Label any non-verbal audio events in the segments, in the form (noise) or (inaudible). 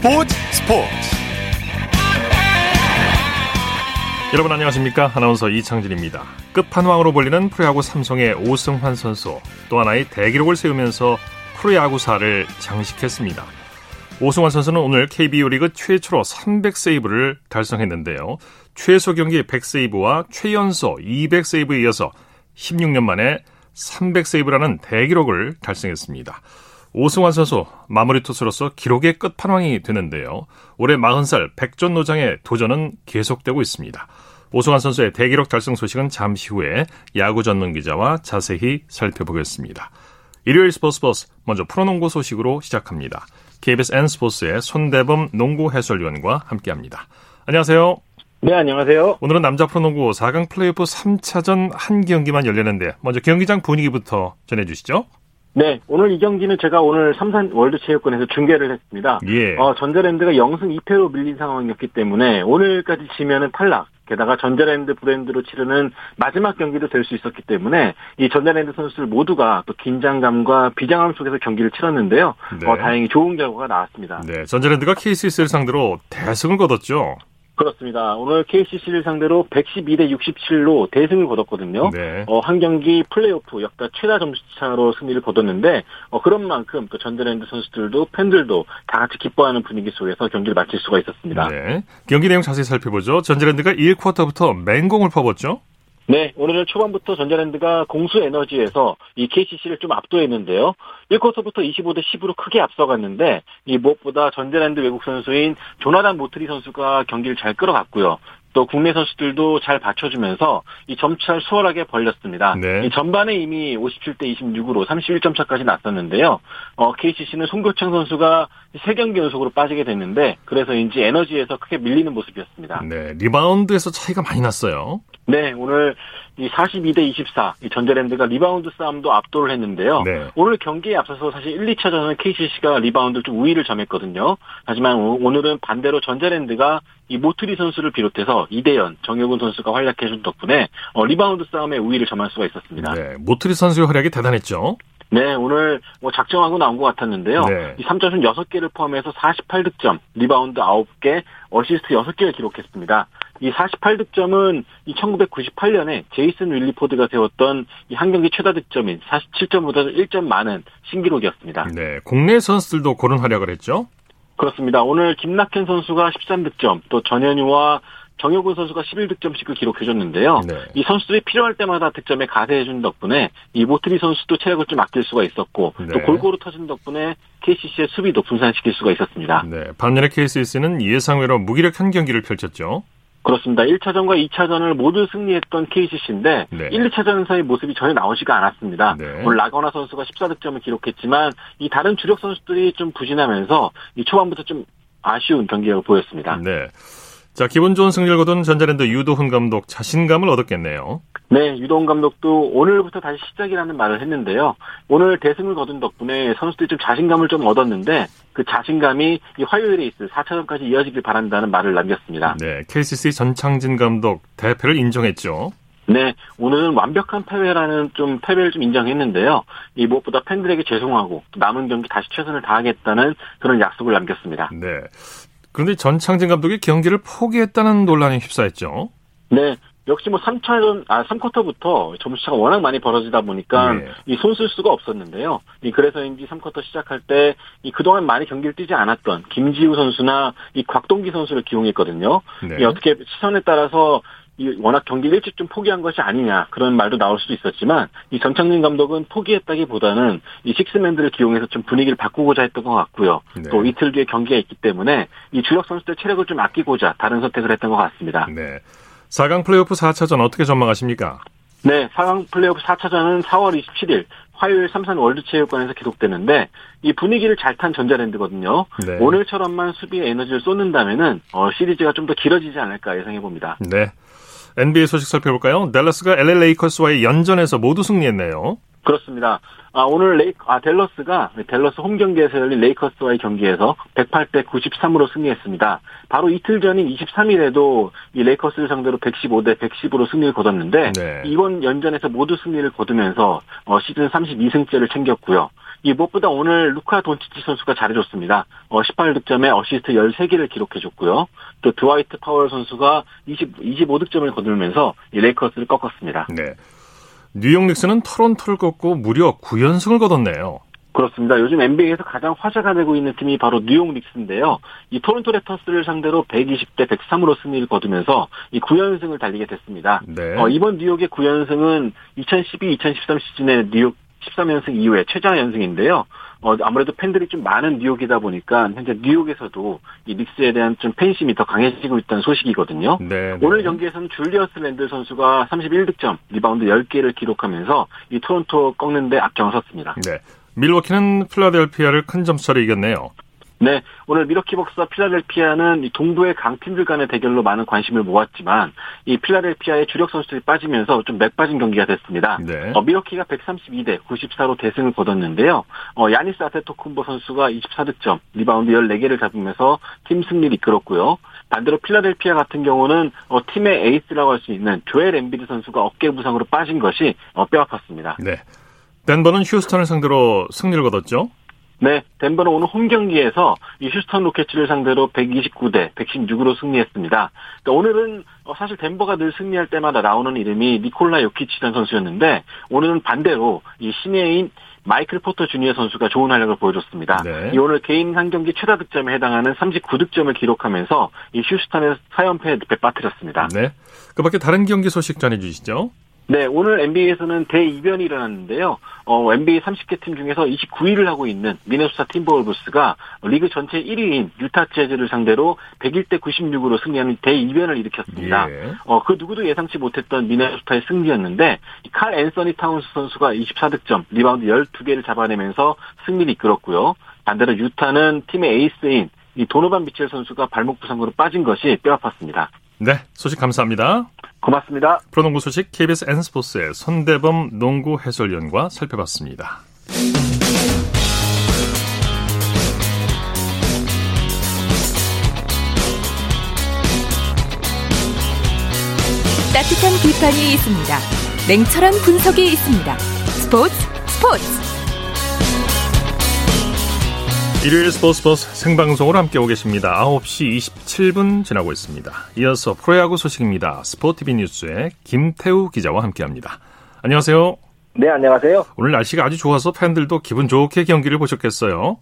스포츠 스포츠. 여러분 안녕하십니까? 아나운서 이창진입니다. 끝판왕으로 불리는 프로야구 삼성의 오승환 선수 또 하나의 대기록을 세우면서 프로야구사를 장식했습니다. 오승환 선수는 오늘 KBO 리그 최초로 300세이브를 달성했는데요. 최소 경기 100세이브와 최연소 200세이브에 이어서 16년 만에 300세이브라는 대기록을 달성했습니다. 오승환 선수 마무리 투수로서 기록의 끝판왕이 되는데요. 올해 40살 백전 노장의 도전은 계속되고 있습니다. 오승환 선수의 대기록 달성 소식은 잠시 후에 야구 전문 기자와 자세히 살펴보겠습니다. 일요일 스포츠 버스 먼저 프로농구 소식으로 시작합니다. KBS N스포츠의 손대범 농구 해설위원과 함께합니다. 안녕하세요. 네, 안녕하세요. 오늘은 남자 프로농구 4강 플레이오프 3차전 한 경기만 열렸는데 먼저 경기장 분위기부터 전해주시죠. 네, 오늘 이 경기는 제가 오늘 삼산 월드체육관에서 중계를 했습니다. 예. 어, 전자랜드가 0승 2패로 밀린 상황이었기 때문에 오늘까지 지면은 탈락. 게다가 전자랜드 브랜드로 치르는 마지막 경기도 될 수 있었기 때문에 이 전자랜드 선수들 모두가 또 긴장감과 비장함 속에서 경기를 치렀는데요. 네. 어, 다행히 좋은 결과가 나왔습니다. 네, 전자랜드가 KCC를 상대로 대승을 거뒀죠. 그렇습니다. 오늘 KCC를 상대로 112대 67로 대승을 거뒀거든요. 네. 어, 한 경기 플레이오프 역대 최다 점수차로 승리를 거뒀는데 어, 그런 만큼 또 전자랜드 선수들도 팬들도 다 같이 기뻐하는 분위기 속에서 경기를 마칠 수가 있었습니다. 네. 경기 내용 자세히 살펴보죠. 전자랜드가 1쿼터부터 맹공을 퍼붓죠. 네, 오늘은 초반부터 전자랜드가 공수 에너지에서 이 KCC를 좀 압도했는데요. 1쿼터부터 25대 10으로 크게 앞서갔는데 이 무엇보다 전자랜드 외국 선수인 조나단 모트리 선수가 경기를 잘 끌어갔고요. 또 국내 선수들도 잘 받쳐주면서 이 점차를 수월하게 벌렸습니다. 네. 이 전반에 이미 57대 26으로 31점 차까지 났었는데요. 어, KCC는 송교창 선수가 3경기 연속으로 빠지게 됐는데 그래서인지 에너지에서 크게 밀리는 모습이었습니다. 네, 리바운드에서 차이가 많이 났어요. 네, 오늘 이 42대 24, 이 전자랜드가 리바운드 싸움도 압도를 했는데요. 네. 오늘 경기에 앞서서 사실 1, 2차전은 KCC가 리바운드 좀 우위를 점했거든요. 하지만 오- 오늘은 반대로 전자랜드가 이 모트리 선수를 비롯해서 이대헌, 정효근 선수가 활약해준 덕분에 어, 리바운드 싸움에 우위를 점할 수가 있었습니다. 네, 모트리 선수의 활약이 대단했죠. 네, 오늘 뭐 작정하고 나온 것 같았는데요. 네. 이 3점슛 6개를 포함해서 48득점, 리바운드 9개, 어시스트 6개를 기록했습니다. 이 48득점은 이 1998년에 제이슨 윌리포드가 세웠던 이 한 경기 최다 득점인 47점보다 1점 많은 신기록이었습니다. 네, 국내 선수들도 고른 활약을 했죠. 그렇습니다. 오늘 김낙현 선수가 13득점, 또 전현우와 정효근 선수가 11득점씩을 기록해줬는데요. 네. 이 선수들이 필요할 때마다 득점에 가세해준 덕분에 이 모트리 선수도 체력을 좀 아낄 수가 있었고 네. 또 골고루 터진 덕분에 KCC의 수비도 분산시킬 수가 있었습니다. 네, 반면에 KCC는 예상외로 무기력 한 경기를 펼쳤죠. 그렇습니다. 1차전과 2차전을 모두 승리했던 KCC인데 네. 1, 2차전에서의 모습이 전혀 나오지가 않았습니다. 네. 오늘 라거나 선수가 14득점을 기록했지만 이 다른 주력 선수들이 좀 부진하면서 이 초반부터 좀 아쉬운 경기력을 보였습니다. 네. 자, 기분 좋은 승리를 거둔 전자랜드 유도훈 감독 자신감을 얻었겠네요. 네, 유동 감독도 오늘부터 다시 시작이라는 말을 했는데요. 오늘 대승을 거둔 덕분에 선수들이 좀 자신감을 좀 얻었는데 그 자신감이 이 화요일에 있을 4차전까지 이어지길 바란다는 말을 남겼습니다. 네, KCC 전창진 감독 대패를 인정했죠. 네, 오늘은 완벽한 패배라는 좀 패배를 좀 인정했는데요. 이 무엇보다 팬들에게 죄송하고 또 남은 경기 다시 최선을 다하겠다는 그런 약속을 남겼습니다. 네. 그런데 전창진 감독이 경기를 포기했다는 논란에 휩싸였죠. 네. 역시 뭐 3차전, 아, 3쿼터부터 점수차가 워낙 많이 벌어지다 보니까 네. 이손 쓸 수가 없었는데요. 이 그래서인지 3쿼터 시작할 때 이 그동안 많이 경기를 뛰지 않았던 김지우 선수나 이 곽동기 선수를 기용했거든요. 네. 이 어떻게 시선에 따라서 이 워낙 경기를 일찍 좀 포기한 것이 아니냐 그런 말도 나올 수도 있었지만 이 전창진 감독은 포기했다기보다는 이 식스맨들을 기용해서 좀 분위기를 바꾸고자 했던 것 같고요. 네. 또 이틀 뒤에 경기가 있기 때문에 이 주력 선수들 체력을 좀 아끼고자 다른 선택을 했던 것 같습니다. 네. 4강 플레이오프 4차전 어떻게 전망하십니까? 네, 4강 플레이오프 4차전은 4월 27일 화요일 삼산 월드체육관에서 기록되는데 이 분위기를 잘 탄 전자랜드거든요. 네. 오늘처럼만 수비에 에너지를 쏟는다면은 어, 시리즈가 좀 더 길어지지 않을까 예상해 봅니다. 네. NBA 소식 살펴볼까요? 댈러스가 LA 레이커스와의 연전에서 모두 승리했네요. 그렇습니다. 아, 오늘 레이, 아, 댈러스가, 댈러스 홈 경기에서 열린 레이커스와의 경기에서 108대 93으로 승리했습니다. 바로 이틀 전인 23일에도 이 레이커스를 상대로 115대 110으로 승리를 거뒀는데, 네. 이번 연전에서 모두 승리를 거두면서, 어, 시즌 32승째를 챙겼고요. 이 무엇보다 오늘 루카 돈치치 선수가 잘해줬습니다. 어, 18득점에 어시스트 13개를 기록해줬고요. 또 드와이트 파월 선수가 20, 25득점을 거두면서 이 레이커스를 꺾었습니다. 네. 뉴욕 닉스는 토론토를 꺾고 무려 9연승을 거뒀네요. 그렇습니다. 요즘 NBA에서 가장 화제가 되고 있는 팀이 바로 뉴욕 닉스인데요. 이 토론토 랩터스를 상대로 120대 103으로 승리를 거두면서 이 9연승을 달리게 됐습니다. 네. 어, 이번 뉴욕의 9연승은 2012-2013 시즌의 뉴욕 13연승 이후에 최장 연승인데요. 어, 아무래도 팬들이 좀 많은 뉴욕이다 보니까 현재 뉴욕에서도 이 닉스에 대한 좀 팬심이 더 강해지고 있다는 소식이거든요. 네, 네. 오늘 경기에서는 줄리어스 랜들 선수가 31득점, 리바운드 10개를 기록하면서 이 토론토 꺾는데 앞장섰습니다. 네. 밀워키는 필라델피아를 큰 점수차로 이겼네요. 네, 오늘 밀워키 벅스와 필라델피아는 이 동부의 강팀들 간의 대결로 많은 관심을 모았지만 이 필라델피아의 주력 선수들이 빠지면서 좀 맥빠진 경기가 됐습니다. 네. 어, 밀워키가 132대 94로 대승을 거뒀는데요. 어, 야니스 아데토쿤보 선수가 24득점, 리바운드 14개를 잡으면서 팀 승리를 이끌었고요. 반대로 필라델피아 같은 경우는 어, 팀의 에이스라고 할 수 있는 조엘 엠비드 선수가 어깨 부상으로 빠진 것이 어, 뼈아팠습니다. 네. 덴버는 휴스턴을 상대로 승리를 거뒀죠. 네, 덴버는 오늘 홈 경기에서 이 휴스턴 로켓츠를 상대로 129대 116으로 승리했습니다. 그러니까 오늘은 어, 사실 덴버가 늘 승리할 때마다 나오는 이름이 니콜라 요키치라는 선수였는데 오늘은 반대로 이 신예인 마이클 포터 주니어 선수가 좋은 활약을 보여줬습니다. 네. 이 오늘 개인 한 경기 최다 득점에 해당하는 39득점을 기록하면서 이 휴스턴의 4연패에 빠뜨렸습니다. 네. 그 밖에 다른 경기 소식 전해주시죠. 네, 오늘 NBA에서는 대이변이 일어났는데요. 어, NBA 30개 팀 중에서 29위를 하고 있는 미네소타 팀버울브스가 리그 전체 1위인 유타 재즈를 상대로 101대 96으로 승리하는 대이변을 일으켰습니다. 예. 어, 그 누구도 예상치 못했던 미네소타의 승리였는데 칼 앤서니 타운스 선수가 24득점, 리바운드 12개를 잡아내면서 승리를 이끌었고요. 반대로 유타는 팀의 에이스인 이 도노반 미첼 선수가 발목 부상으로 빠진 것이 뼈아팠습니다. 네. 소식 감사합니다. 고맙습니다. 프로농구 소식 KBS N스포츠의 손대범 농구 해설위원과 살펴봤습니다. 따뜻한 비판이 있습니다. 냉철한 분석이 있습니다. 스포츠 스포츠 일요일 스포츠 버스 생방송으로 함께오 계십니다. 9시 27분 지나고 있습니다. 이어서 프로야구 소식입니다. 스포티비 뉴스의 김태우 기자와 함께합니다. 안녕하세요. 네, 안녕하세요. 오늘 날씨가 아주 좋아서 팬들도 기분 좋게 경기를 보셨겠어요.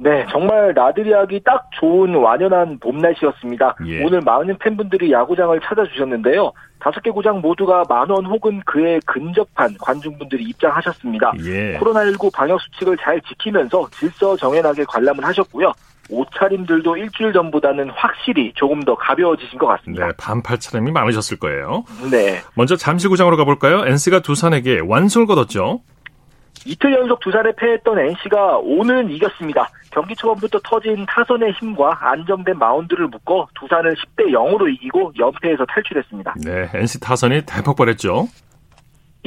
네, 정말 나들이 하기 딱 좋은 완연한 봄 날씨였습니다. 예. 오늘 많은 팬분들이 야구장을 찾아주셨는데요. 다섯 개 구장 모두가 만원 혹은 그에 근접한 관중분들이 입장하셨습니다. 예. 코로나19 방역 수칙을 잘 지키면서 질서 정연하게 관람을 하셨고요. 옷차림들도 일주일 전보다는 확실히 조금 더 가벼워지신 것 같습니다. 네, 반팔 차림이 많으셨을 거예요. 네. 먼저 잠실구장으로 가볼까요? NC가 두산에게 완승을 거뒀죠. 이틀 연속 두산에 패했던 NC가 오늘은 이겼습니다. 경기 초반부터 터진 타선의 힘과 안정된 마운드를 묶어 두산을 10대 0으로 이기고 연패에서 탈출했습니다. 네, NC 타선이 대폭발했죠.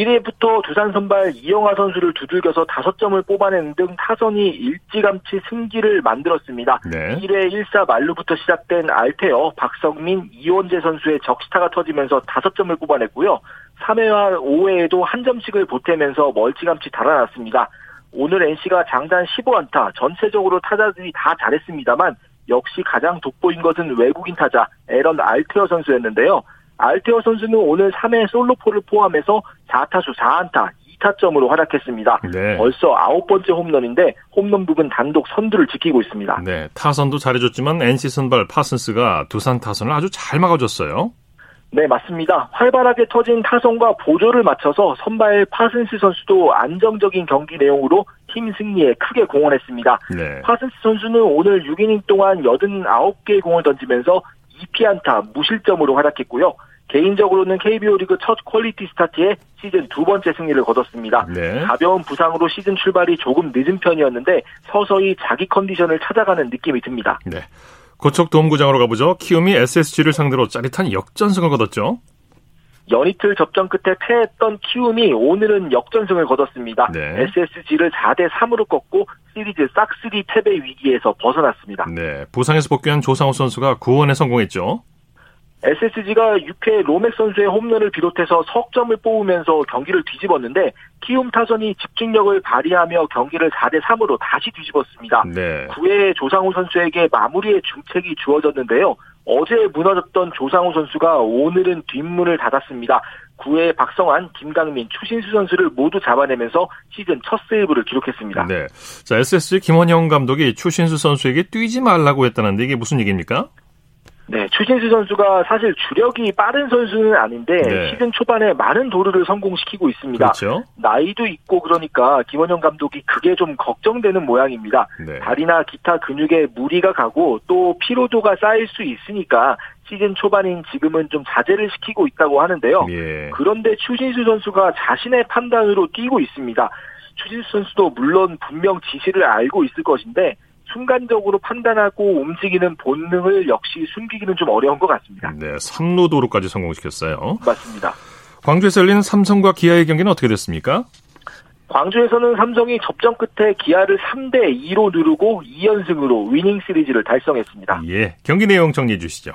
1회부터 두산 선발 이영하 선수를 두들겨서 5점을 뽑아내는 등 타선이 일찌감치 승기를 만들었습니다. 네. 1회 1사 말루부터 시작된 알테어, 박성민, 이원재 선수의 적시타가 터지면서 5점을 뽑아냈고요. 3회와 5회에도 한 점씩을 보태면서 멀찌감치 달아났습니다. 오늘 NC가 장단 15안타, 전체적으로 타자들이 다 잘했습니다만 역시 가장 돋보인 것은 외국인 타자 에런 알테어 선수였는데요. 알테어 선수는 오늘 3회 솔로포를 포함해서 4타수 4안타 2타점으로 활약했습니다. 네. 벌써 아홉 번째 홈런인데 홈런 부분 단독 선두를 지키고 있습니다. 네, 타선도 잘해줬지만 NC 선발 파슨스가 두산 타선을 아주 잘 막아줬어요. 네, 맞습니다. 활발하게 터진 타선과 보조를 맞춰서 선발 파슨스 선수도 안정적인 경기 내용으로 팀 승리에 크게 공헌했습니다. 네. 파슨스 선수는 오늘 6이닝 동안 89개의 공을 던지면서 2피안타 무실점으로 활약했고요. 개인적으로는 KBO 리그 첫 퀄리티 스타트에 시즌 두 번째 승리를 거뒀습니다. 네. 가벼운 부상으로 시즌 출발이 조금 늦은 편이었는데 서서히 자기 컨디션을 찾아가는 느낌이 듭니다. 네. 고척 도움구장으로 가보죠. 키움이 SSG를 상대로 짜릿한 역전승을 거뒀죠. 연이틀 접전 끝에 패했던 키움이 오늘은 역전승을 거뒀습니다. 네. SSG를 4대 3으로 꺾고 시리즈 싹쓸이 패배 위기에서 벗어났습니다. 네. 부상에서 복귀한 조상우 선수가 구원에 성공했죠. SSG가 6회 로맥 선수의 홈런을 비롯해서 석점을 뽑으면서 경기를 뒤집었는데 키움 타선이 집중력을 발휘하며 경기를 4대 3으로 다시 뒤집었습니다. 네. 9회 조상우 선수에게 마무리의 중책이 주어졌는데요. 어제 무너졌던 조상우 선수가 오늘은 뒷문을 닫았습니다. 9회 박성환, 김강민, 추신수 선수를 모두 잡아내면서 시즌 첫 세이브를 기록했습니다. 네. 자, SSG 김원영 감독이 추신수 선수에게 뛰지 말라고 했다는데 이게 무슨 얘기입니까? 네, 추신수 선수가 사실 주력이 빠른 선수는 아닌데 네. 시즌 초반에 많은 도루를 성공시키고 있습니다. 그렇죠. 나이도 있고 그러니까 김원영 감독이 그게 좀 걱정되는 모양입니다. 네. 다리나 기타 근육에 무리가 가고 또 피로도가 쌓일 수 있으니까 시즌 초반인 지금은 좀 자제를 시키고 있다고 하는데요. 예. 그런데 추신수 선수가 자신의 판단으로 뛰고 있습니다. 추신수 선수도 물론 분명 지시를 알고 있을 것인데 순간적으로 판단하고 움직이는 본능을 역시 숨기기는 좀 어려운 것 같습니다. 네, 3루 도루까지 성공시켰어요. 맞습니다. 광주에서 열린 삼성과 기아의 경기는 어떻게 됐습니까? 광주에서는 삼성이 접전 끝에 기아를 3대 2로 누르고 2연승으로 위닝 시리즈를 달성했습니다. 예, 경기 내용 정리해 주시죠.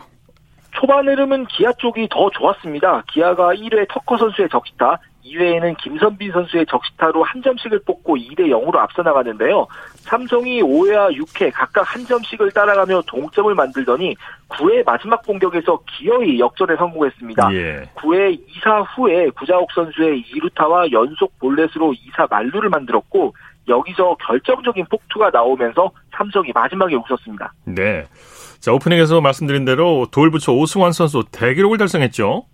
초반 흐름은 기아 쪽이 더 좋았습니다. 기아가 1회 터커 선수의 적시타, 2회에는 김선빈 선수의 적시타로 한 점씩을 뽑고 2대 0으로 앞서 나가는데요. 삼성이 5회와 6회 각각 한 점씩을 따라가며 동점을 만들더니 9회 마지막 공격에서 기어이 역전에 성공했습니다. 예. 9회 2사 후에 구자욱 선수의 2루타와 연속 볼넷으로 2사 만루를 만들었고 여기서 결정적인 폭투가 나오면서 삼성이 마지막에 웃었습니다. 네. 자, 오프닝에서 말씀드린 대로 돌부처 오승환 선수 대기록을 달성했죠.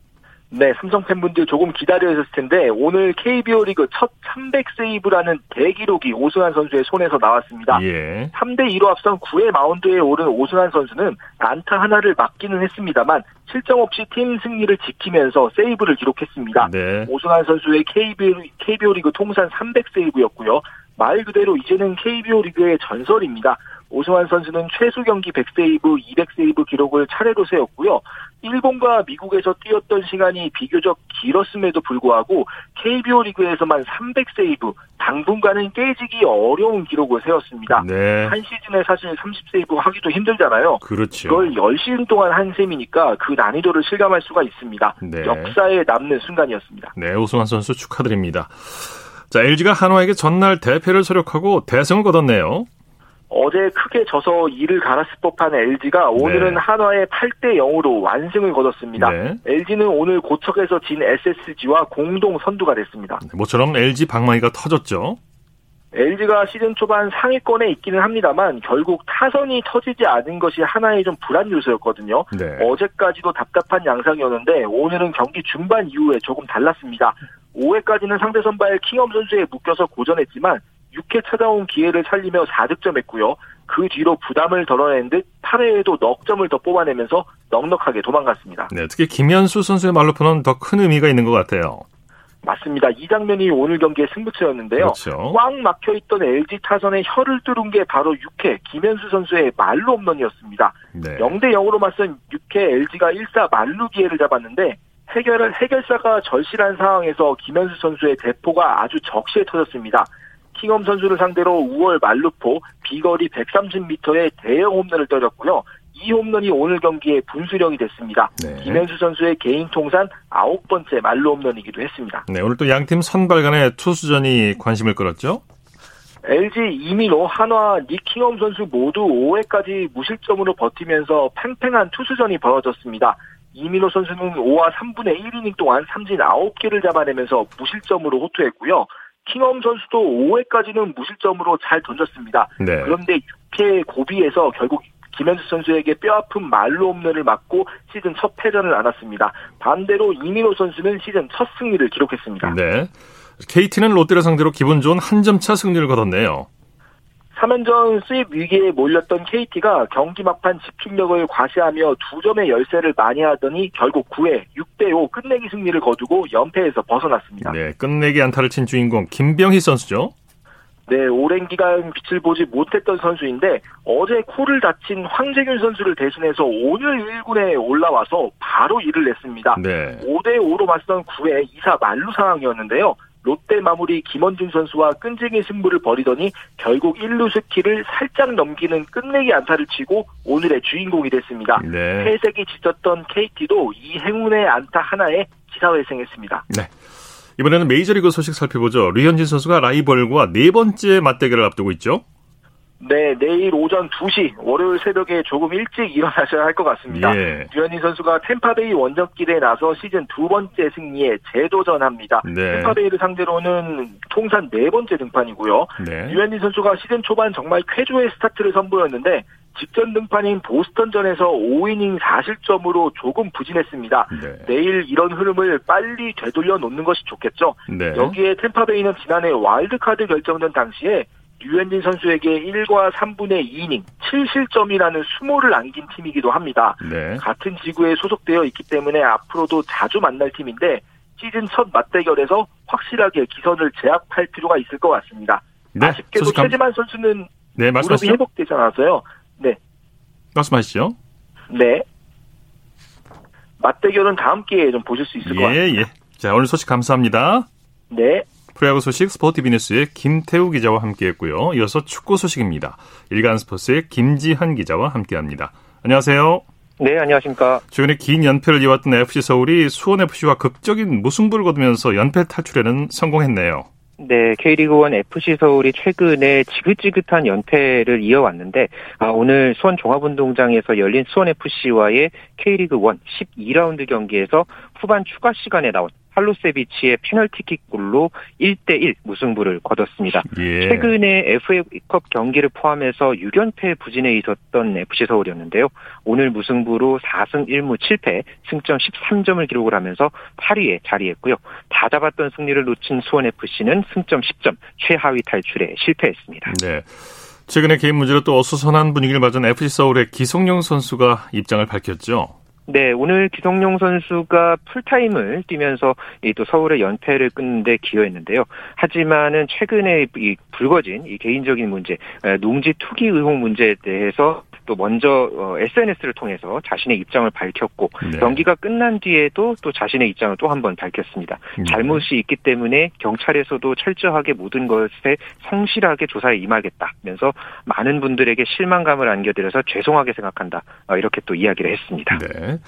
네, 삼성 팬분들 조금 기다려주셨을 텐데 오늘 KBO 리그 첫 300세이브라는 대기록이 오승환 선수의 손에서 나왔습니다. 예. 3대 2로 앞선 9회 마운드에 오른 오승환 선수는 안타 하나를 맞기는 했습니다만 실점 없이 팀 승리를 지키면서 세이브를 기록했습니다. 네. 오승환 선수의 KBO, KBO 리그 통산 300세이브였고요. 말 그대로 이제는 KBO 리그의 전설입니다. 오승환 선수는 최소 경기 100세이브, 200세이브 기록을 차례로 세웠고요. 일본과 미국에서 뛰었던 시간이 비교적 길었음에도 불구하고 KBO 리그에서만 300세이브, 당분간은 깨지기 어려운 기록을 세웠습니다. 네. 한 시즌에 사실 30세이브 하기도 힘들잖아요. 그렇죠. 그걸 10시즌 동안 한 셈이니까 그 난이도를 실감할 수가 있습니다. 네. 역사에 남는 순간이었습니다. 네, 오승환 선수 축하드립니다. 자, LG가 한화에게 전날 대패를 서력하고 대승을 거뒀네요. 어제 크게 져서 이를 갈았을 법한 LG가 오늘은 네. 한화의 8대 0으로 완승을 거뒀습니다. 네. LG는 오늘 고척에서 진 SSG와 공동 선두가 됐습니다. 모처럼 LG 방망이가 터졌죠. LG가 시즌 초반 상위권에 있기는 합니다만 결국 타선이 터지지 않은 것이 하나의 좀 불안 요소였거든요. 네. 어제까지도 답답한 양상이었는데 오늘은 경기 중반 이후에 조금 달랐습니다. 5회까지는 상대 선발 킹엄 선수에 묶여서 고전했지만 6회 찾아온 기회를 살리며 4득점했고요. 그 뒤로 부담을 덜어낸 듯 8회에도 넉 점을 더 뽑아내면서 넉넉하게 도망갔습니다. 네, 특히 김현수 선수의 말로프는 더 큰 의미가 있는 것 같아요. 맞습니다. 이 장면이 오늘 경기의 승부처였는데요. 그렇죠. 꽉 막혀있던 LG 타선에 혀를 뚫은 게 바로 6회 김현수 선수의 말루 홈런이었습니다. 네. 0대 0으로 맞선 6회 LG가 1사 말루 기회를 잡았는데 해결을 해결사가 절실한 상황에서 김현수 선수의 대포가 아주 적시에 터졌습니다. 킹엄 선수를 상대로 5월 말루포 비거리 130m의 대형 홈런을 때렸고요. 이 홈런이 오늘 경기의 분수령이 됐습니다. 네. 김현수 선수의 개인 통산 아홉 번째 말루 홈런이기도 했습니다. 네, 오늘 또 양팀 선발 간의 투수전이 관심을 끌었죠. LG 이민호, 한화, 니킹엄 선수 모두 5회까지 무실점으로 버티면서 팽팽한 투수전이 벌어졌습니다. 이민호 선수는 5와 3분의 1이닝 동안 삼진 9개를 잡아내면서 무실점으로 호투했고요. 킹엄 선수도 5회까지는 무실점으로 잘 던졌습니다. 네. 그런데 6회 고비에서 결국 김현수 선수에게 뼈아픈 말로 홈런을 맞고 시즌 첫 패전을 안았습니다. 반대로 이민호 선수는 시즌 첫 승리를 기록했습니다. 네. KT는 롯데를 상대로 기분 좋은 한 점 차 승리를 거뒀네요. 3연전 수입 위기에 몰렸던 KT가 경기 막판 집중력을 과시하며 두 점의 열세를 많이 하더니 결국 9회 6대5 끝내기 승리를 거두고 연패에서 벗어났습니다. 네, 끝내기 안타를 친 주인공 김병희 선수죠. 네, 오랜 기간 빛을 보지 못했던 선수인데 어제 코를 다친 황재균 선수를 대신해서 오늘 1군에 올라와서 바로 일을 냈습니다. 네. 5대 5로 맞선 9회 2사 만루 상황이었는데요. 롯데 마무리 김원중 선수와 끈질긴 승부를 벌이더니 결국 1루 스키를 살짝 넘기는 끝내기 안타를 치고 오늘의 주인공이 됐습니다. 네. 회색이 짙었던 KT도 이 행운의 안타 하나에 기사회생했습니다. 네. 이번에는 메이저리그 소식 살펴보죠. 류현진 선수가 라이벌과 네 번째 맞대결을 앞두고 있죠. 네, 내일 오전 2시 월요일 새벽에 조금 일찍 일어나셔야 할 것 같습니다. 예. 류현진 선수가 템파베이 원정길에 나서 시즌 두 번째 승리에 재도전합니다. 네. 템파베이를 상대로는 통산 네 번째 등판이고요. 네. 류현진 선수가 시즌 초반 정말 쾌조의 스타트를 선보였는데 직전 등판인 보스턴전에서 5이닝 4실점으로 조금 부진했습니다. 네. 내일 이런 흐름을 빨리 되돌려 놓는 것이 좋겠죠. 네. 여기에 템파베이는 지난해 와일드카드 결정된 당시에 류현진 선수에게 1과 3분의 2이닝 7실점이라는 수모를 안긴 팀이기도 합니다. 네. 같은 지구에 소속되어 있기 때문에 앞으로도 자주 만날 팀인데 시즌 첫 맞대결에서 확실하게 기선을 제압할 필요가 있을 것 같습니다. 네. 아쉽게도 소식 감- 최지만 선수는 네, 무릎이. 회복되지 않아서요. 네, 말씀하시죠. 네. 맞대결은 다음 기회에 좀 보실 수 있을 것 같습니다. 예, 예. 자, 오늘 소식 감사합니다. 네. 프로야구 소식 스포티비 뉴스의 김태우 기자와 함께했고요. 이어서 축구 소식입니다. 일간 스포츠의 김지한 기자와 함께합니다. 안녕하세요. 네, 안녕하십니까. 최근에 긴 연패를 이어왔던 FC 서울이 수원 FC와 극적인 무승부를 거두면서 연패 탈출에는 성공했네요. 네, K리그1 FC 서울이 최근에 지긋지긋한 연패를 이어왔는데 아, 오늘 수원 종합운동장에서 열린 수원 FC와의 K리그1 12라운드 경기에서 후반 추가 시간에 나온 할로세비치의 페널티킥골로 1대1 무승부를 거뒀습니다. 예. 최근에 FA컵 경기를 포함해서 6연패 부진에 있었던 FC 서울이었는데요. 오늘 무승부로 4승 1무 7패, 승점 13점을 기록을 하면서 8위에 자리했고요. 다 잡았던 승리를 놓친 수원 FC는 승점 10점, 최하위 탈출에 실패했습니다. 네. 최근에 개인 문제로 또 어수선한 분위기를 맞은 FC 서울의 기성용 선수가 입장을 밝혔죠. 네, 오늘 기성용 선수가 풀타임을 뛰면서 이또 서울의 연패를 끊는데 기여했는데요. 하지만은 최근에 이 불거진 이 개인적인 문제, 에, 농지 투기 의혹 문제에 대해서 또 먼저 SNS를 통해서 자신의 입장을 밝혔고 네. 경기가 끝난 뒤에도 또 자신의 입장을 또 한 번 밝혔습니다. 음. 잘못이 있기 때문에 경찰에서도 철저하게 모든 것에 성실하게 조사에 임하겠다면서 많은 분들에게 실망감을 안겨드려서 죄송하게 생각한다 어, 이렇게 또 이야기를 했습니다. 네.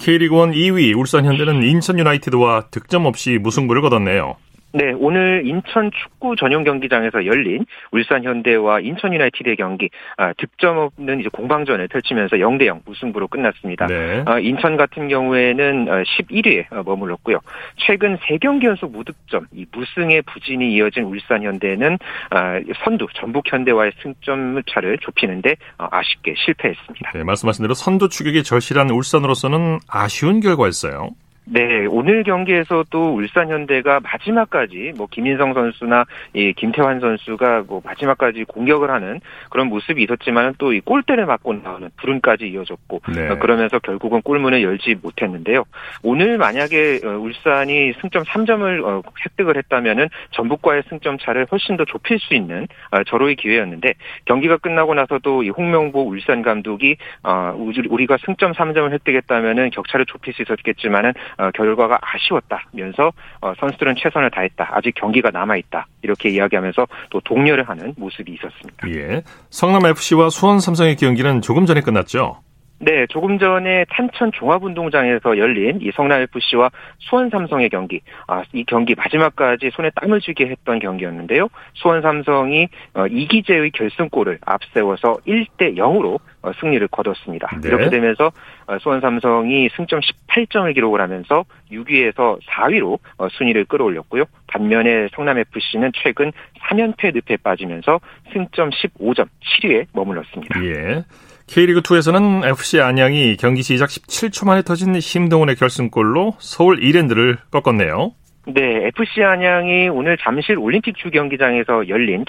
K리그 1 2위 울산 현대는 인천 유나이티드와 득점 없이 무승부를 거뒀네요. 네, 오늘 인천 축구 전용 경기장에서 열린 울산 현대와 인천 유나이티드의 경기 아, 득점 없는 이제 공방전을 펼치면서 0대 0 무승부로 끝났습니다. 네. 아, 인천 같은 경우에는 11위에 머물렀고요. 최근 3경기 연속 무득점, 이 무승의 부진이 이어진 울산 현대는 아, 선두 전북 현대와의 승점 차를 좁히는데 어, 아쉽게 실패했습니다. 네, 말씀하신 대로 선두 추격이 절실한 울산으로서는 아쉬운 결과였어요. 네, 오늘 경기에서도 울산 현대가 마지막까지 뭐 김인성 선수나 이 김태환 선수가 뭐 마지막까지 공격을 하는 그런 모습이 있었지만 또 이 골대를 맞고 나오는 불운까지 이어졌고 네. 어, 그러면서 결국은 골문을 열지 못했는데요. 오늘 만약에 어, 울산이 승점 3점을 어, 획득을 했다면은 전북과의 승점 차를 훨씬 더 좁힐 수 있는 어, 절호의 기회였는데 경기가 끝나고 나서도 이 홍명보 울산 감독이 어, 우리- 우리가 승점 3점을 획득했다면은 격차를 좁힐 수 있었겠지만은 어, 결과가 아쉬웠다면서 어, 선수들은 최선을 다했다. 아직 경기가 남아 있다. 이렇게 이야기하면서 또 독려를 하는 모습이 있었습니다. 예. 성남 FC와 수원 삼성의 경기는 조금 전에 끝났죠. 네, 조금 전에 탄천 종합운동장에서 열린 이 성남 FC와 수원 삼성의 경기, 아, 이 경기 마지막까지 손에 땀을 쥐게 했던 경기였는데요. 수원 삼성이 어, 이기재의 결승골을 앞세워서 1대 0으로 어, 승리를 거뒀습니다. 네. 이렇게 되면서 어, 수원 삼성이 승점 18점을 기록을 하면서 6위에서 4위로 어, 순위를 끌어올렸고요. 반면에 성남 FC는 최근 3연패 늪에 빠지면서 승점 15점 7위에 머물렀습니다. 예. K리그 2에서는 FC 안양이 경기 시작 17초 만에 터진 심동훈의 결승골로 서울 이랜드를 꺾었네요. 네, FC 안양이 오늘 잠실 올림픽 주 경기장에서 열린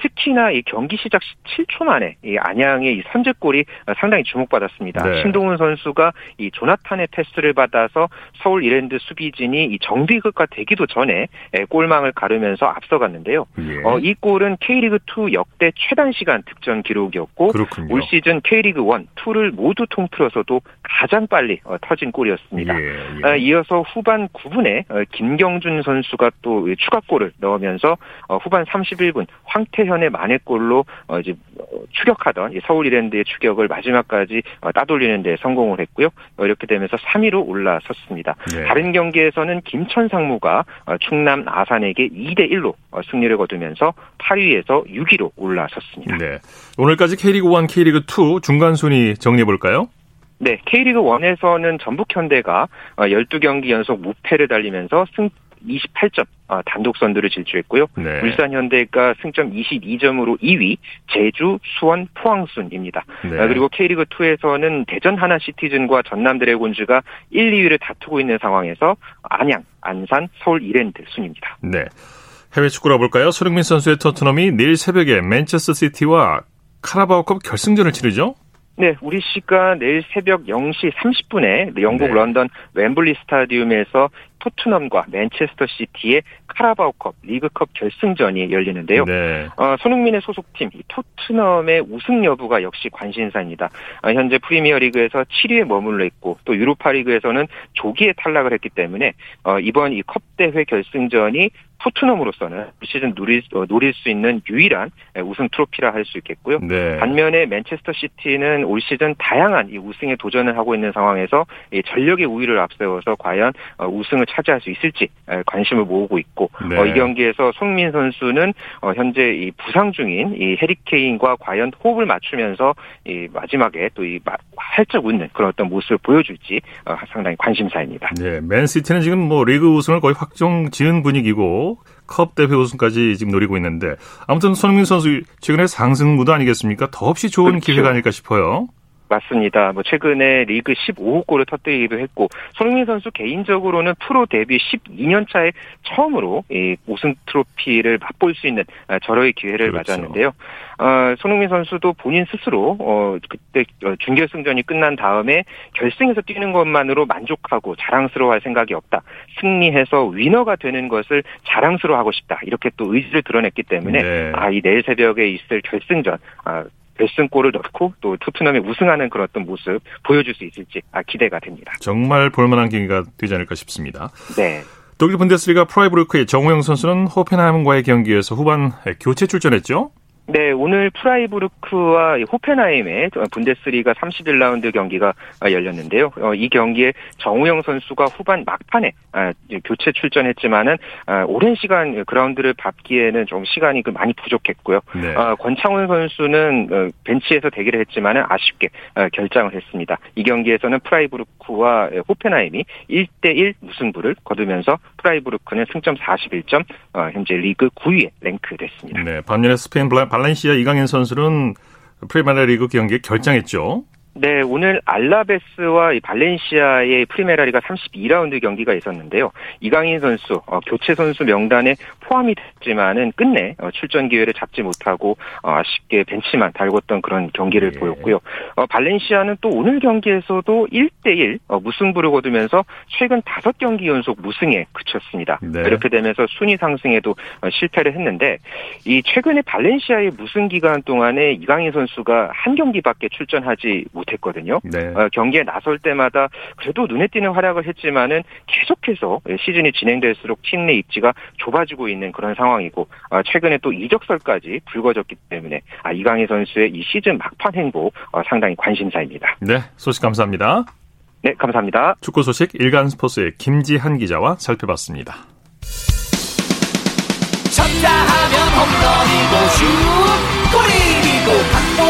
특히나 이 경기 시작 7초 만에 이 안양의 이 선제골이 상당히 주목받았습니다. 네. 신동훈 선수가 이 조나탄의 패스를 받아서 서울 이랜드 수비진이 이 정비극과 되기도 전에 에, 골망을 가르면서 앞서갔는데요. 예. 어, 이 골은 K리그 2 역대 최단 시간 득점 기록이었고 그렇군요. 올 시즌 K리그 1, 2를 모두 통틀어서도 가장 빨리 어, 터진 골이었습니다. 예, 예. 어, 이어서 후반 9분에 어, 김경준 선수가 또 추가골을 넣으면서 어, 후반 31분 황태현 의 만회골로 어, 이제 어, 추격하던 이 서울 이랜드의 추격을 마지막까지 어, 따돌리는 데 성공을 했고요. 어, 이렇게 되면서 3위로 올라섰습니다. 네. 다른 경기에서는 김천 상무가 어, 충남 아산에게 2대 1로 어, 승리를 거두면서 8위에서 6위로 올라섰습니다. 네. 오늘까지 K리그 1, K리그 2 중간 순위 정리해 볼까요? 네, K리그 1에서는 전북 현대가 12경기 연속 무패를 달리면서 승 28점 어, 단독 선두를 질주했고요. 네. 울산 현대가 승점 22점으로 2위, 제주, 수원, 포항 순입니다. 네. 아, 그리고 K리그 2에서는 대전 하나 시티즌과 전남 드래곤즈가 1, 2위를 다투고 있는 상황에서 안양, 안산, 서울 이랜드 순입니다. 네. 해외 축구로 볼까요? 손흥민 선수의 토트넘이 내일 새벽에 맨체스터 시티와 카라바오컵 결승전을 치르죠? 네, 우리 시간 내일 새벽 0시 30분에 영국 네. 런던 웸블리 스타디움에서 토트넘과 맨체스터 시티의 카라바오컵 리그컵 결승전이 열리는데요. 네. 어, 손흥민의 소속팀 이 토트넘의 우승 여부가 역시 관심사입니다. 어, 현재 프리미어리그에서 7위에 머물러 있고 또 유로파리그에서는 조기에 탈락을 했기 때문에 어, 이번 이 컵 대회 결승전이 토트넘으로서는 올 시즌 누릴, 어, 노릴 수 있는 유일한 우승 트로피라 할 수 있겠고요. 네. 반면에 맨체스터 시티는 올 시즌 다양한 이 우승에 도전을 하고 있는 상황에서 이 전력의 우위를 앞세워서 과연 어, 우승을 차지할 수 있을지 에, 관심을 모으고 있고 네. 어, 이 경기에서 손민 선수는 어, 현재 이 부상 중인 이 해리케인과 과연 호흡을 맞추면서 이 마지막에 또 이 활짝 웃는 그런 어떤 모습을 보여줄지 어, 상당히 관심사입니다. 네. 맨시티는 지금 뭐 리그 우승을 거의 확정 지은 분위기고 컵 대회 우승까지 지금 노리고 있는데 아무튼 손흥민 선수 최근에 상승 무도 아니겠습니까? 더없이 좋은 그렇죠. 기회가 아닐까 싶어요. 맞습니다. 뭐 최근에 리그 15호 골을 터뜨리기도 했고 손흥민 선수 개인적으로는 프로 데뷔 12년 차에 처음으로 이 우승 트로피를 맛볼 수 있는 아, 절호의 기회를 그렇죠. 맞았는데요. 어, 손흥민 선수도 본인 스스로 어, 그때 어, 준결승전이 끝난 다음에 결승에서 뛰는 것만으로 만족하고 자랑스러워할 생각이 없다. 승리해서 위너가 되는 것을 자랑스러워하고 싶다. 이렇게 또 의지를 드러냈기 때문에 네. 아, 이 내일 새벽에 있을 결승전 아, 결승골을 넣고 또 토트넘이 우승하는 그런 어떤 모습 보여줄 수 있을지 아, 기대가 됩니다. 정말 볼만한 경기가 되지 않을까 싶습니다. 네. 독일 분데스리가 프라이부르크의 정우영 선수는 호펜하임과의 경기에서 후반 교체 출전했죠? 네, 오늘 프라이부르크와 이 호펜하임의 분데스리가 31라운드 경기가 아, 열렸는데요. 어, 이 경기에 정우영 선수가 후반 막판에 아, 교체 출전했지만은 아, 오랜 시간 그라운드를 밟기에는 좀 시간이 그 많이 부족했고요. 네. 어, 권창훈 선수는 어, 벤치에서 대기를 했지만은 아쉽게 어, 결장을 했습니다. 이 경기에서는 프라이부르크와 호펜하임이 1대1 무승부를 거두면서 프라이부르크는 승점 41점, 어, 현재 리그 9위에 랭크됐습니다. 네. 반면에 스페인 발렌시아 이강인 선수는 프리메라 리그 경기에 결장했죠. 네, 오늘 알라베스와 이 발렌시아의 프리메라리가 32라운드 경기가 있었는데요. 이강인 선수 어, 교체 선수 명단에 포함이 됐지만은 끝내 어, 출전 기회를 잡지 못하고 어, 아쉽게 벤치만 달궜던 그런 경기를 예. 보였고요. 어, 발렌시아는 또 오늘 경기에서도 1대1 어, 무승부를 거두면서 최근 5경기 연속 무승에 그쳤습니다. 네. 이렇게 되면서 순위 상승에도 어, 실패를 했는데 이 최근에 발렌시아의 무승 기간 동안에 이강인 선수가 한 경기밖에 출전하지 못 했거든요. 네. 어, 경기에 나설 때마다 그래도 눈에 띄는 활약을 했지만은 계속해서 시즌이 진행될수록 팀 내 입지가 좁아지고 있는 그런 상황이고 어, 최근에 또 이적설까지 불거졌기 때문에 아, 이강인 선수의 이 시즌 막판 행보 어, 상당히 관심사입니다. 네. 소식 감사합니다. 네, 감사합니다. 축구 소식 일간 스포츠의 김지한 기자와 살펴봤습니다. 쳤다 하면 홈런이고 슛 골이고 각본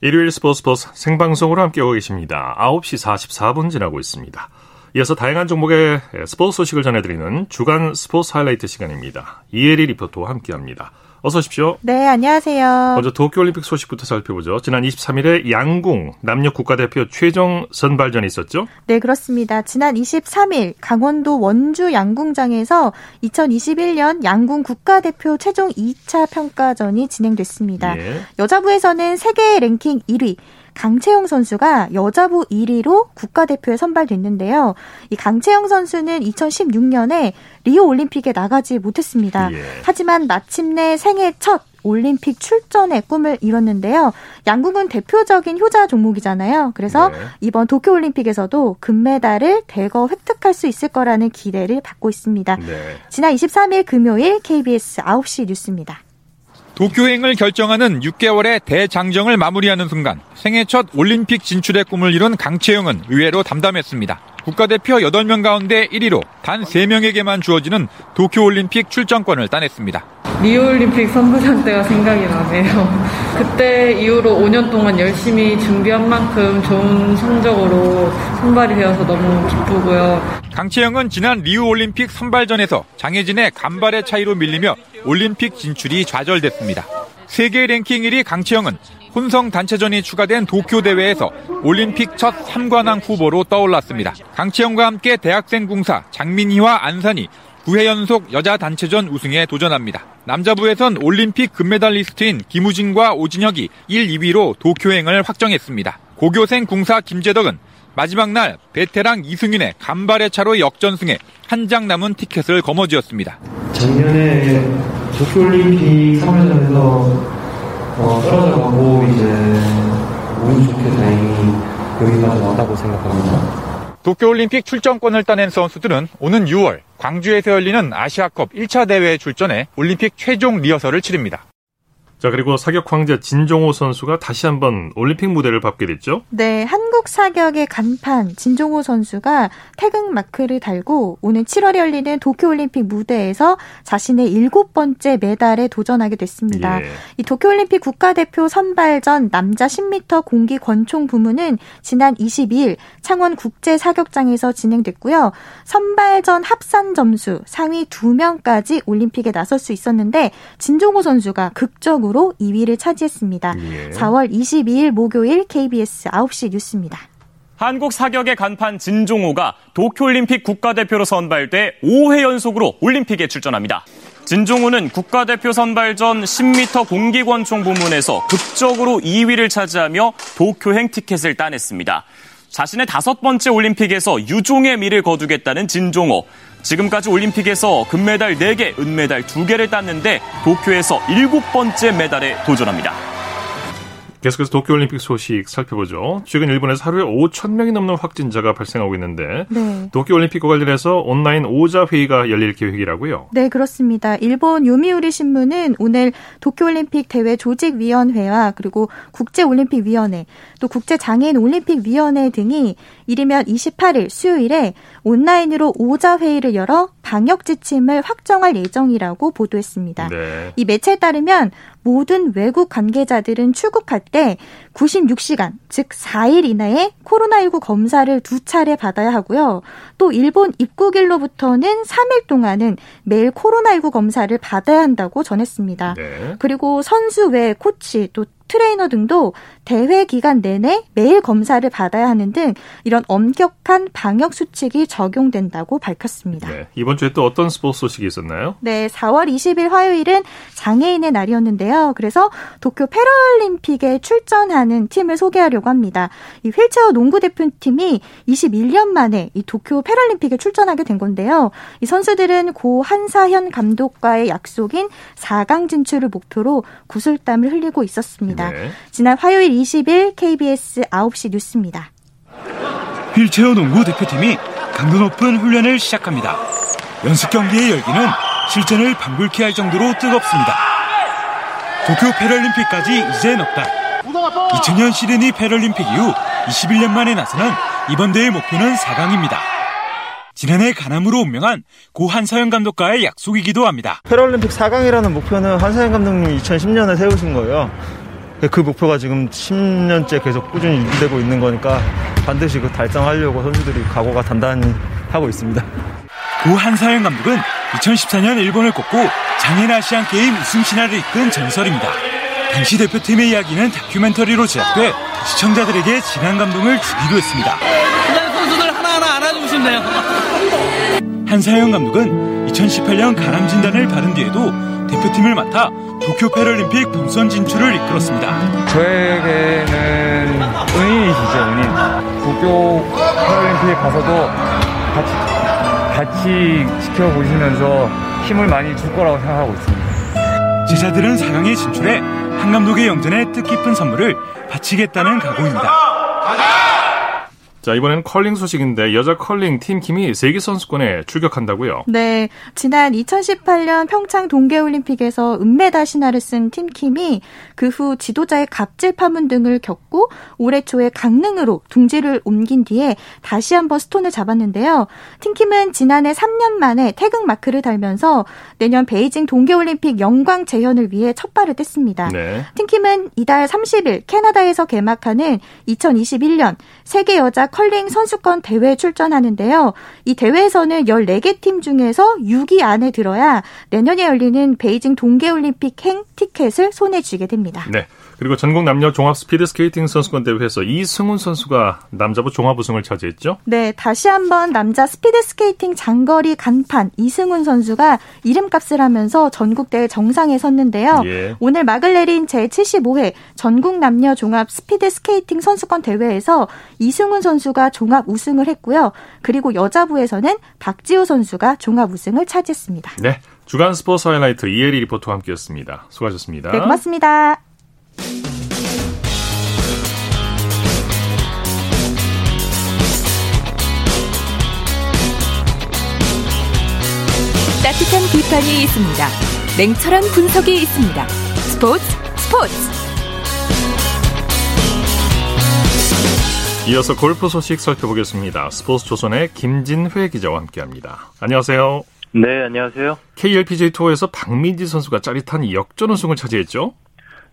일요일 스포츠 스포츠 생방송으로 함께하고 계십니다. 9시 44분 지나고 있습니다. 이어서 다양한 종목의 스포츠 소식을 전해드리는 주간 스포츠 하이라이트 시간입니다. 이혜리 리포터와 함께합니다. 어서 오십시오. 네, 안녕하세요. 먼저 도쿄올림픽 소식부터 살펴보죠. 지난 23일에 양궁 남녀 국가대표 최종 선발전이 있었죠? 네, 그렇습니다. 지난 23일 강원도 원주 양궁장에서 2021년 양궁 국가대표 최종 2차 평가전이 진행됐습니다. 예. 여자부에서는 세계 랭킹 1위, 강채영 선수가 여자부 1위로 국가대표에 선발됐는데요. 이 강채영 선수는 2016년에 리오 올림픽에 나가지 못했습니다. 예. 하지만 마침내 생애 첫 올림픽 출전의 꿈을 이뤘는데요. 양궁은 대표적인 효자 종목이잖아요. 그래서 네. 이번 도쿄 올림픽에서도 금메달을 대거 획득할 수 있을 거라는 기대를 받고 있습니다. 네. 지난 23일 금요일 KBS 9시 뉴스입니다. 도쿄행을 결정하는 6개월의 대장정을 마무리하는 순간 생애 첫 올림픽 진출의 꿈을 이룬 강채영은 의외로 담담했습니다. 국가대표 8명 가운데 1위로 단 3명에게만 주어지는 도쿄올림픽 출전권을 따냈습니다. 리우올림픽 선수전 때가 생각이 나네요. (laughs) 그때 이후로 5년 동안 열심히 준비한 만큼 좋은 성적으로 선발이 되어서 너무 기쁘고요. 강채영은 지난 리우올림픽 선발전에서 장혜진의 간발의 차이로 밀리며 올림픽 진출이 좌절됐습니다. 세계 랭킹 1위 강채영은 혼성 단체전이 추가된 도쿄 대회에서 올림픽 첫 3관왕 후보로 떠올랐습니다. 강채영과 함께 대학생 궁사 장민희와 안산이 9회 연속 여자 단체전 우승에 도전합니다. 남자부에선 올림픽 금메달리스트인 김우진과 오진혁이 1, 2위로 도쿄행을 확정했습니다. 고교생 궁사 김재덕은 마지막 날 베테랑 이승윤의 간발의 차로 역전승에 한 장 남은 티켓을 거머쥐었습니다. 작년에 도쿄올림픽 3회전에서 어, 떨어져 가고 이제 운 좋게 다행히 여기까지 왔다고 생각합니다. 도쿄올림픽 출전권을 따낸 선수들은 오는 6월 광주에서 열리는 아시아컵 1차 대회에 출전해 올림픽 최종 리허설을 치릅니다. 자, 그리고 사격 황제 진종호 선수가 다시 한번 올림픽 무대를 밟게 됐죠? 네, 한국 사격의 간판 진종호 선수가 태극 마크를 달고 오는 7월에 열리는 도쿄올림픽 무대에서 자신의 일곱 번째 메달에 도전하게 됐습니다. 예. 이 도쿄올림픽 국가대표 선발전 남자 10m 공기 권총 부문은 지난 22일 창원 국제 사격장에서 진행됐고요. 선발전 합산 점수 상위 2명까지 올림픽에 나설 수 있었는데 진종호 선수가 극적으로 점으로 2위를 차지했습니다. 예. 4월 22일 목요일 KBS 9시 뉴스입니다. 한국 사격의 간판 진종호가 도쿄올림픽 국가대표로 선발돼 5회 연속으로 올림픽에 출전합니다. 진종호는 국가대표 선발 전 10m 공기권총 부문에서 극적으로 2위를 차지하며 도쿄행 티켓을 따냈습니다. 자신의 다섯 번째 올림픽에서 유종의 미를 거두겠다는 진종호. 지금까지 올림픽에서 금메달 4개, 은메달 2개를 땄는데 도쿄에서 7번째 메달에 도전합니다. 계속해서 도쿄올림픽 소식 살펴보죠. 최근 일본에서 하루에 5천 명이 넘는 확진자가 발생하고 있는데 네. 도쿄올림픽과 관련해서 온라인 오자 회의가 열릴 계획이라고요? 네, 그렇습니다. 일본 요미우리 신문은 오늘 도쿄올림픽 대회 조직위원회와 그리고 국제올림픽위원회 또 국제장애인 올림픽위원회 등이 이르면 28일 수요일에 온라인으로 오자 회의를 열어 방역 지침을 확정할 예정이라고 보도했습니다. 네. 이 매체에 따르면 모든 외국 관계자들은 출국할 때 96시간, 즉 4일 이내에 코로나19 검사를 두 차례 받아야 하고요. 또 일본 입국일로부터는 3일 동안은 매일 코로나19 검사를 받아야 한다고 전했습니다. 네. 그리고 선수 외 코치 또 트레이너 등도 대회 기간 내내 매일 검사를 받아야 하는 등 이런 엄격한 방역 수칙이 적용된다고 밝혔습니다. 네, 이번 주에 또 어떤 스포츠 소식이 있었나요? 네, 4월 20일 화요일은 장애인의 날이었는데요. 그래서 도쿄 패럴림픽에 출전하는 팀을 소개하려고 합니다. 이 휠체어 농구 대표팀이 21년 만에 이 도쿄 패럴림픽에 출전하게 된 건데요. 이 선수들은 고 한사현 감독과의 약속인 4강 진출을 목표로 구슬땀을 흘리고 있었습니다. 네. 지난 화요일 20일 KBS 9시 뉴스입니다. 휠체어 농구 대표팀이 강도 높은 훈련을 시작합니다. 연습 경기의 열기는 실전을 방불케 할 정도로 뜨겁습니다. 도쿄 패럴림픽까지 이제 넉 달. 2000년 시드니 패럴림픽 이후 21년 만에 나서는 이번 대회 목표는 4강입니다. 지난해 가남으로 운명한 고 한사영 감독과의 약속이기도 합니다. 패럴림픽 4강이라는 목표는 한사영 감독님이 2010년에 세우신 거예요. 그 목표가 지금 10년째 계속 꾸준히 유지되고 있는 거니까 반드시 그 달성하려고 선수들이 각오가 단단히 하고 있습니다. 고 한사영 감독은 2014년 일본을 꺾고 장인 아시안 게임 우승 신화를 이끈 전설입니다. 당시 대표팀의 이야기는 다큐멘터리로 제작돼 시청자들에게 진한 감동을 주기도 했습니다. 선수들 하나하나 알아주시면 돼요. 한사영 감독은 2018년 간암 진단을 받은 뒤에도 대표팀을 맡아 도쿄 패럴림픽 본선 진출을 이끌었습니다. 저에게는 은인이시죠, 은인. 도쿄 패럴림픽 가서도 같이, 같이 지켜보시면서 힘을 많이 줄 거라고 생각하고 있습니다. 제자들은 4강에 진출해 한 감독의 영전에 뜻깊은 선물을 바치겠다는 각오입니다. 자, 이번에는 컬링 소식인데 여자 컬링 팀킴이 세계 선수권에 출격한다고요? 네. 지난 2018년 평창 동계 올림픽에서 은메달 신화를 쓴 팀킴이 그 후 지도자의 갑질 파문 등을 겪고 올해 초에 강릉으로 둥지를 옮긴 뒤에 다시 한번 스톤을 잡았는데요. 팀킴은 지난해 3년 만에 태극 마크를 달면서 내년 베이징 동계 올림픽 영광 재현을 위해 첫 발을 뗐습니다. 네. 팀킴은 이달 30일 캐나다에서 개막하는 2021년 세계 여자 컬링 선수권 대회에 출전하는데요. 이 대회에서는 14개 팀 중에서 6위 안에 들어야 내년에 열리는 베이징 동계올림픽 행 티켓을 손에 쥐게 됩니다. 네. 그리고 전국 남녀 종합 스피드 스케이팅 선수권 대회에서 이승훈 선수가 남자부 종합 우승을 차지했죠? 네, 다시 한번 남자 스피드 스케이팅 장거리 간판 이승훈 선수가 이름값을 하면서 전국 대회 정상에 섰는데요. 예. 오늘 막을 내린 제75회 전국 남녀 종합 스피드 스케이팅 선수권 대회에서 이승훈 선수가 종합 우승을 했고요. 그리고 여자부에서는 박지호 선수가 종합 우승을 차지했습니다. 네. 주간 스포츠 하이라이트 이혜리 리포터와 함께했습니다. 수고하셨습니다. 네, 고맙습니다. 따뜻한 비판이 있습니다. 냉철한 분석이 있습니다. 스포츠 스포츠. 이어서 골프 소식 살펴보겠습니다. 스포츠 조선의 김진회 기자와 함께합니다. 안녕하세요. 네, 안녕하세요. KLPGA 투어에서 박민지 선수가 짜릿한 역전 우승을 차지했죠?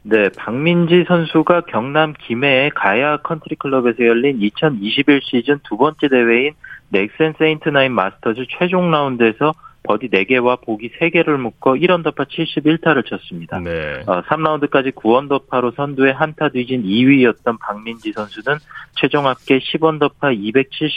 네, 박민지 선수가 경남 김해의 가야 컨트리 클럽에서 열린 2021 시즌 두 번째 대회인 넥센 세인트나인 마스터즈 최종 라운드에서 버디 4개와 보기 3개를 묶어 1언더파 71타를 쳤습니다. 네. 어, 3라운드까지 9언더파로 선두에 한타 뒤진 2위였던 박민지 선수는 최종 합계 10언더파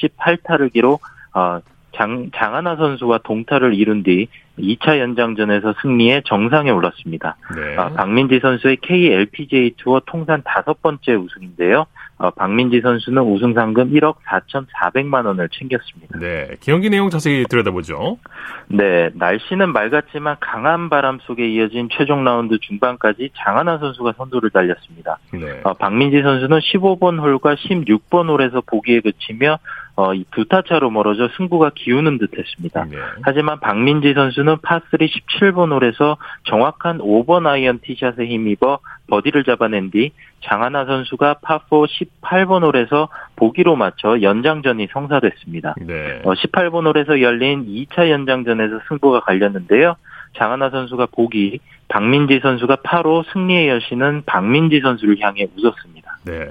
278타를 기록 어, 장, 장하나 선수와 동타를 이룬 뒤 2차 연장전에서 승리해 정상에 올랐습니다. 네. 아, 박민지 선수의 KLPGA 투어 통산 다섯 번째 우승인데요. 어, 박민지 선수는 우승 상금 1억 4,400만 원을 챙겼습니다. 네. 경기 내용 자세히 들여다보죠. 네, 날씨는 맑았지만 강한 바람 속에 이어진 최종 라운드 중반까지 장하나 선수가 선두를 달렸습니다. 네. 어, 박민지 선수는 15번 홀과 16번 홀에서 보기에 그치며 어, 이 두타 차로 멀어져 승부가 기우는 듯했습니다. 네. 하지만 박민지 선수는 파3 17번 홀에서 정확한 5번 아이언 티샷에 힘입어 버디를 잡아낸 뒤 장하나 선수가 파4 18번 홀에서 보기로 마쳐 연장전이 성사됐습니다. 네. 어, 18번 홀에서 열린 2차 연장전에서 승부가 갈렸는데요. 장하나 선수가 보기, 박민지 선수가 파로 승리의 여신은 박민지 선수를 향해 웃었습니다. 네.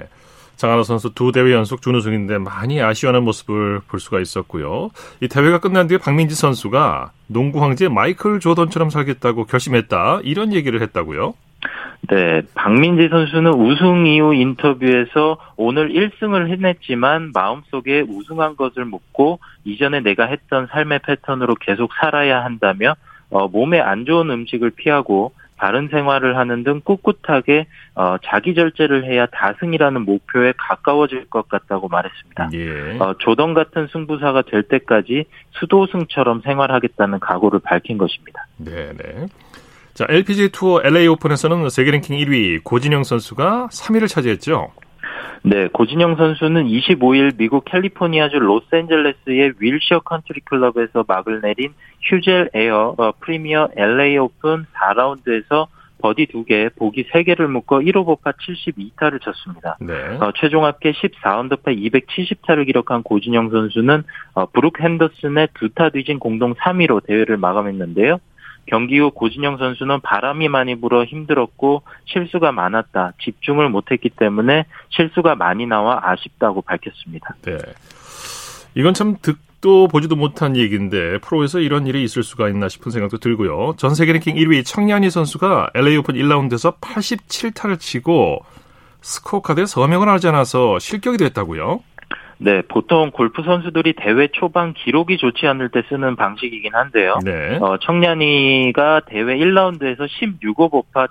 장하나 선수 두 대회 연속 준우승인데 많이 아쉬워하는 모습을 볼 수가 있었고요. 이 대회가 끝난 뒤에 박민지 선수가 농구 황제 마이클 조던처럼 살겠다고 결심했다 이런 얘기를 했다고요. 네, 박민지 선수는 우승 이후 인터뷰에서 오늘 1승을 해냈지만 마음속에 우승한 것을 묻고 이전에 내가 했던 삶의 패턴으로 계속 살아야 한다며 어, 몸에 안 좋은 음식을 피하고 바른 생활을 하는 등 꿋꿋하게 어, 자기 절제를 해야 다승이라는 목표에 가까워질 것 같다고 말했습니다. 예. 어, 조던 같은 승부사가 될 때까지 수도승처럼 생활하겠다는 각오를 밝힌 것입니다. 네, 네. 자, LPGA 투어 LA 오픈에서는 세계 랭킹 1위 고진영 선수가 3위를 차지했죠. 네, 고진영 선수는 25일 미국 캘리포니아주 로스앤젤레스의 윌셔 컨트리 클럽에서 막을 내린 휴젤 에어 어, 프리미어 LA 오픈 4라운드에서 버디 2개, 보기 3개를 묶어 1오버파 72타를 쳤습니다. 네. 어, 최종 합계 14언더파 270타를 기록한 고진영 선수는 어, 브룩 헨더슨에 두타 뒤진 공동 3위로 대회를 마감했는데요. 경기 후 고진영 선수는 바람이 많이 불어 힘들었고 실수가 많았다. 집중을 못했기 때문에 실수가 많이 나와 아쉽다고 밝혔습니다. 네. 이건 참 듣도 보지도 못한 얘기인데 프로에서 이런 일이 있을 수가 있나 싶은 생각도 들고요. 전 세계 랭킹 1위 청야니 선수가 LA 오픈 1라운드에서 87타를 치고 스코어 카드에 서명을 하지 않아서 실격이 됐다고요? 네, 보통 골프 선수들이 대회 초반 기록이 좋지 않을 때 쓰는 방식이긴 한데요. 네. 어, 청야니가 대회 1라운드에서 16오버파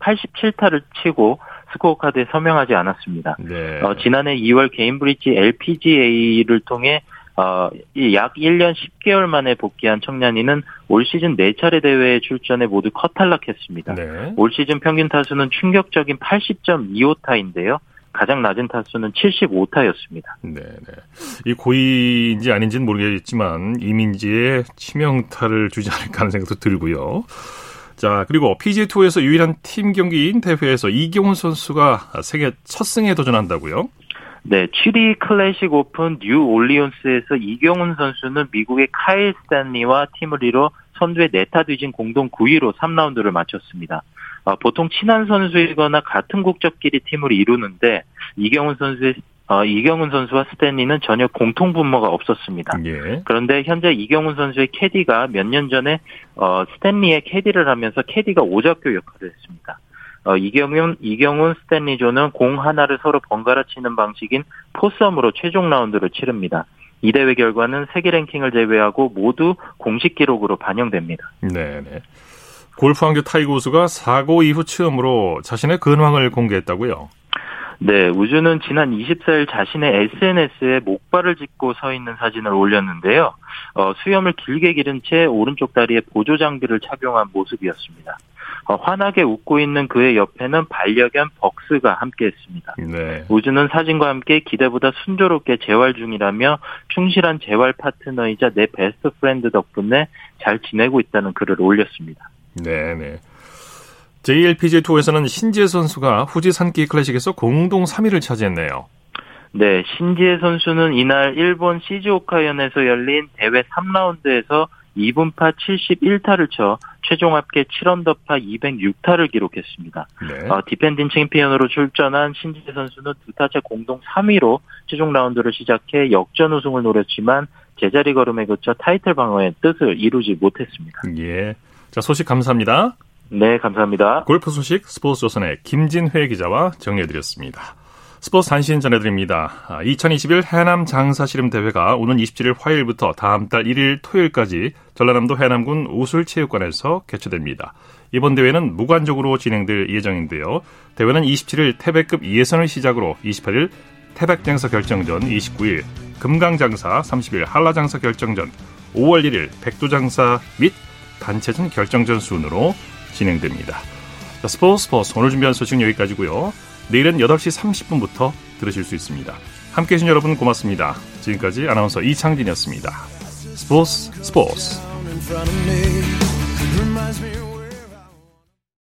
87타를 치고 스코어 카드에 서명하지 않았습니다. 네. 어, 지난해 2월 게인브리지 LPGA를 통해 어, 약 1년 10개월 만에 복귀한 청야니는 올 시즌 4차례 대회에 출전해 모두 컷탈락했습니다. 네. 올 시즌 평균 타수는 충격적인 80.25타인데요. 가장 낮은 타수는 75타였습니다. 네, 네. 이 고의인지 아닌지는 모르겠지만 이미지에 치명타를 주지 않을까 하는 생각도 들고요. 자, 그리고 PGA 투어에서 유일한 팀 경기인 대회에서 이경훈 선수가 세계 첫 승에 도전한다고요? 네, 취리히 클래식 오브 뉴올리언스에서 이경훈 선수는 미국의 카일 스탠리와 팀을 이뤄 선두에 네타 뒤진 공동 9위로 3라운드를 마쳤습니다. 어, 보통 친한 선수이거나 같은 국적끼리 팀을 이루는데 이경훈 선수의 어, 이경훈 선수와 스탠리는 전혀 공통 분모가 없었습니다. 예. 그런데 현재 이경훈 선수의 캐디가 몇 년 전에 어, 스탠리의 캐디를 하면서 캐디가 오작교 역할을 했습니다. 어, 이경훈, 이경훈 스탠리 조는 공 하나를 서로 번갈아 치는 방식인 포섬으로 최종 라운드를 치릅니다. 이 대회 결과는 세계 랭킹을 제외하고 모두 공식 기록으로 반영됩니다. 네, 네. 골프 황제 타이거 우즈가 사고 이후 처음으로 자신의 근황을 공개했다고요? 네, 우즈는 지난 24일 자신의 SNS에 목발을 짚고 서 있는 사진을 올렸는데요. 어, 수염을 길게 기른 채 오른쪽 다리에 보조 장비를 착용한 모습이었습니다. 어, 환하게 웃고 있는 그의 옆에는 반려견 벅스가 함께했습니다. 네. 우즈는 사진과 함께 기대보다 순조롭게 재활 중이라며 충실한 재활 파트너이자 내 best friend 덕분에 잘 지내고 있다는 글을 올렸습니다. 네, 네. JLPGA 투어에서는 신지애 선수가 후지 산케이 클래식에서 공동 3위를 차지했네요. 네, 신지애 선수는 이날 일본 시즈오카현에서 열린 대회 3라운드에서 이븐파 71타를 쳐 최종 합계 7언더파 206타를 기록했습니다. 네. 어, 디펜딩 챔피언으로 출전한 신지애 선수는 두 타 차 공동 3위로 최종 라운드를 시작해 역전 우승을 노렸지만 제자리 걸음에 그쳐 타이틀 방어의 뜻을 이루지 못했습니다. 예. 자, 소식 감사합니다. 네, 감사합니다. 골프 소식 스포츠 조선의 김진회 기자와 정리해드렸습니다. 스포츠 단신 전해드립니다. 2021 해남 장사시름 대회가 오는 27일 화요일부터 다음 달 1일 토요일까지 전라남도 해남군 우술체육관에서 개최됩니다. 이번 대회는 무관적으로 진행될 예정인데요. 대회는 27일 태백급 예선을 시작으로 28일 태백장사 결정전, 29일 금강장사, 30일 한라장사 결정전, 5월 1일 백두장사 및 단체전 결정전 순으로 진행됩니다. 자, 스포츠 스포츠 오늘 준비한 소식은 여기까지고요. 내일은 8시 30분부터 들으실 수 있습니다. 함께해 주신 여러분 고맙습니다. 지금까지 아나운서 이창진이었습니다. 스포츠 스포츠